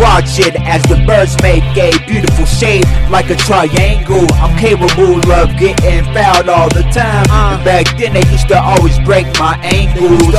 watch it as the birds make a beautiful shape like a triangle. I'm capable of getting fouled all the time. And back then they used to always break my ankles.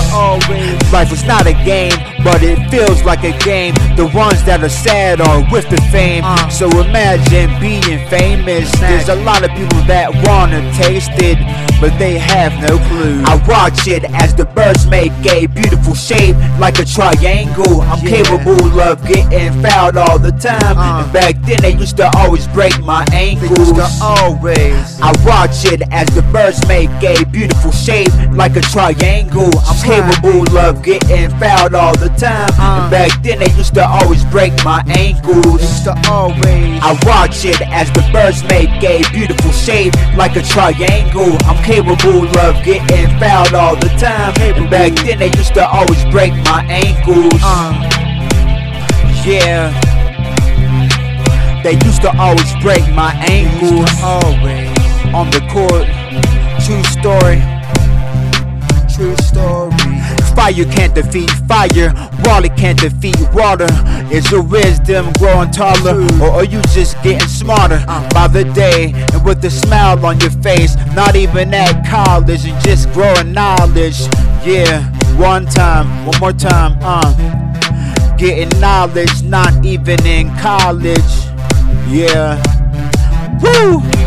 Life was not a game, but it feels like a game. The ones that are sad are with the fame. So imagine being famous. There's a lot of people that wanna taste it, but they have no clue. I watch it as the birds make a beautiful shape like a triangle. I'm Yeah. capable of getting fouled all the time. Uh. And back then they used to always break my They used ankles. to always. I watch it as the birds make a beautiful shape like a triangle. I'm capable of getting fouled all the time. Uh. And back then they used to always break my ankles. used to always. I watch it as the birds make a beautiful shape like a triangle. I'm capable of getting fouled all the time. And back then they used to always break my ankles. Uh, Yeah. They used to always break my ankles always. on the court. True story. True story. Fire can't defeat fire, water can't defeat water. Is your wisdom growing taller, or are you just getting smarter by the day? And with a smile on your face, not even at college, and just growing knowledge. Yeah, one time, one more time, uh. Getting knowledge, not even in college. Yeah. Woo!